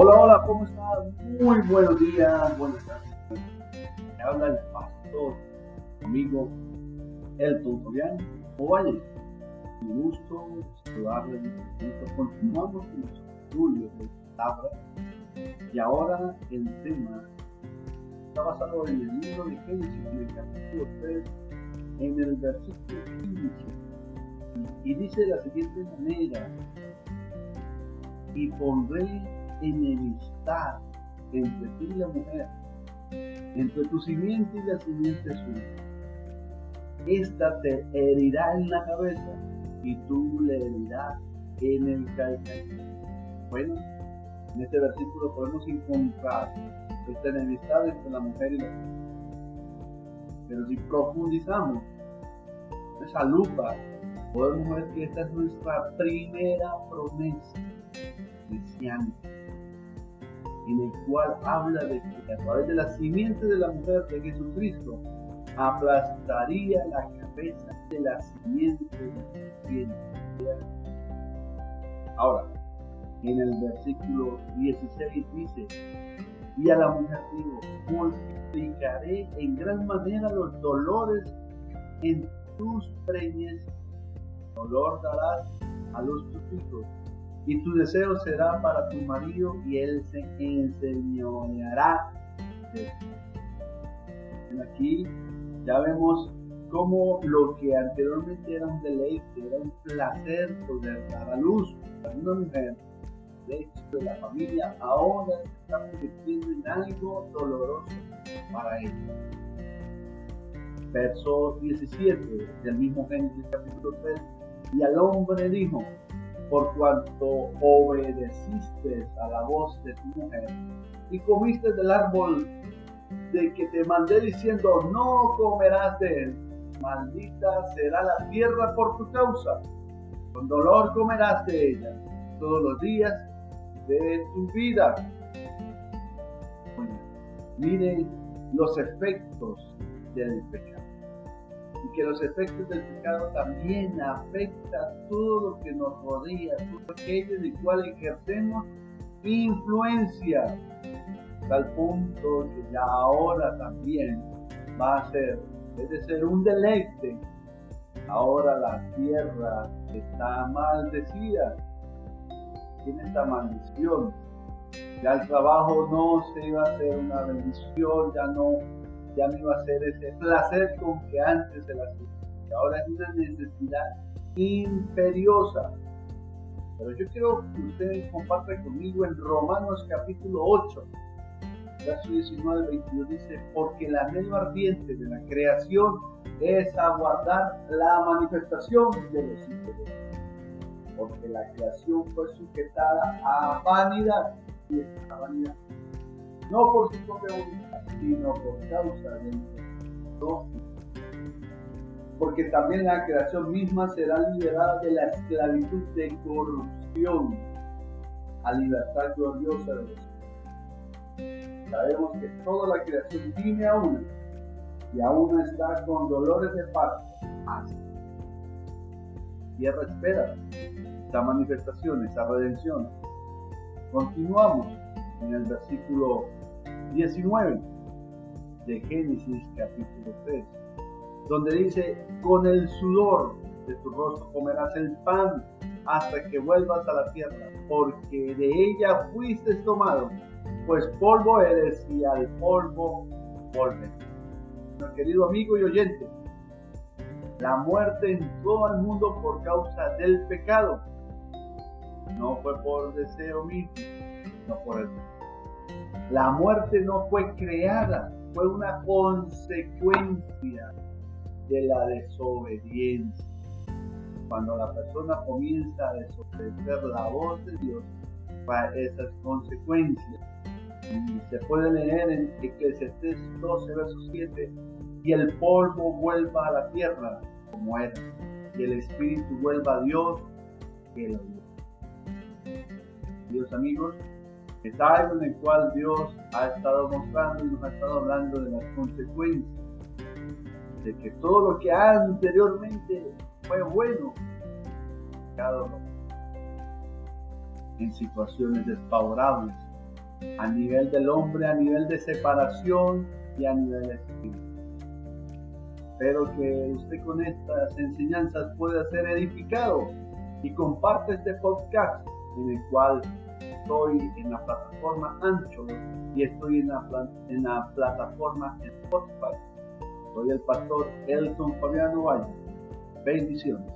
Hola, hola, ¿cómo están? Muy buenos días, buenas tardes. Me habla el pastor, amigo Elton Fabián Ovalle. Un gusto saludarles. Continuamos con los estudios de palabra y ahora el tema está basado en el libro de Génesis, en el capítulo 3, en el versículo 15. Y dice de la siguiente manera: Y pondré enemistad entre ti y la mujer, entre tu simiente y la simiente suya. Esta te herirá en la cabeza y tú le herirás en el calcaño. Bueno, en este versículo podemos encontrar esta enemistad entre la mujer y la mujer. Pero si profundizamos esa lupa, podemos ver que esta es nuestra primera promesa mesiánica en el cual habla de que a través de la simiente de la mujer de Jesucristo aplastaría la cabeza de la simiente de la. Ahora, en el versículo 16 dice, y a la mujer digo, multiplicaré en gran manera los dolores en tus preñez, dolor darás a los tus y tu deseo será para tu marido y él se enseñoreará de. Aquí ya vemos cómo lo que anteriormente era un deleite, era un placer poder dar a luz a una mujer, de de la familia, ahora se está convirtiendo en algo doloroso para ella. Verso 17 del mismo Génesis capítulo 3, y al hombre dijo, por cuanto obedeciste a la voz de tu mujer y comiste del árbol de que te mandé diciendo, no comerás de él, maldita será la tierra por tu causa, con dolor comerás de ella todos los días de tu vida. miren los efectos del pecado que los efectos del pecado también afectan todo lo que nos rodea, todo aquello en el cual ejercemos influencia, tal punto que ya ahora también va a ser, es de ser un deleite, ahora la tierra está maldecida, tiene esta maldición, ya el trabajo no se iba a hacer una bendición, ya no ya no iba a ser ese placer con que antes se la hacía. Ahora es una necesidad imperiosa. Pero yo quiero que ustedes compartan conmigo en Romanos capítulo 8, verso 19 22 dice, porque la anhelo ardiente de la creación es aguardar la manifestación de los hijos. Porque la creación fue sujetada a vanidad y esta vanidad no por su propia voluntad, sino por causa de Dios. Porque también la creación misma será liberada de la esclavitud de corrupción a libertad gloriosa de Dios. Sabemos que toda la creación viene a una y aún está con dolores de parto. Tierra espera esta manifestación, esta redención. Continuamos en el versículo 19 de Génesis capítulo 3, donde dice, con el sudor de tu rostro comerás el pan hasta que vuelvas a la tierra, porque de ella fuiste tomado, pues polvo eres y al polvo volverás. Querido amigo y oyente, la muerte entró al mundo por causa del pecado. No fue por deseo mismo, no por el la muerte no fue creada, fue una consecuencia de la desobediencia. Cuando la persona comienza a desobedecer la voz de Dios, para esas consecuencias. Y se puede leer en Eclesiastes 12, verso 7, y el polvo vuelva a la tierra como era, y el espíritu vuelva a Dios que lo dio. Dios amigos, es algo en el cual Dios ha estado mostrando y nos ha estado hablando de las consecuencias de que todo lo que anteriormente fue bueno, cada en situaciones desfavorables a nivel del hombre, a nivel de separación y a nivel espiritual. Espero que usted con estas enseñanzas pueda ser edificado y comparte este podcast en el cual estoy en la plataforma Ancho y estoy en la, en la plataforma Spotify. Soy el pastor Elton Fabiano Valle. Bendiciones.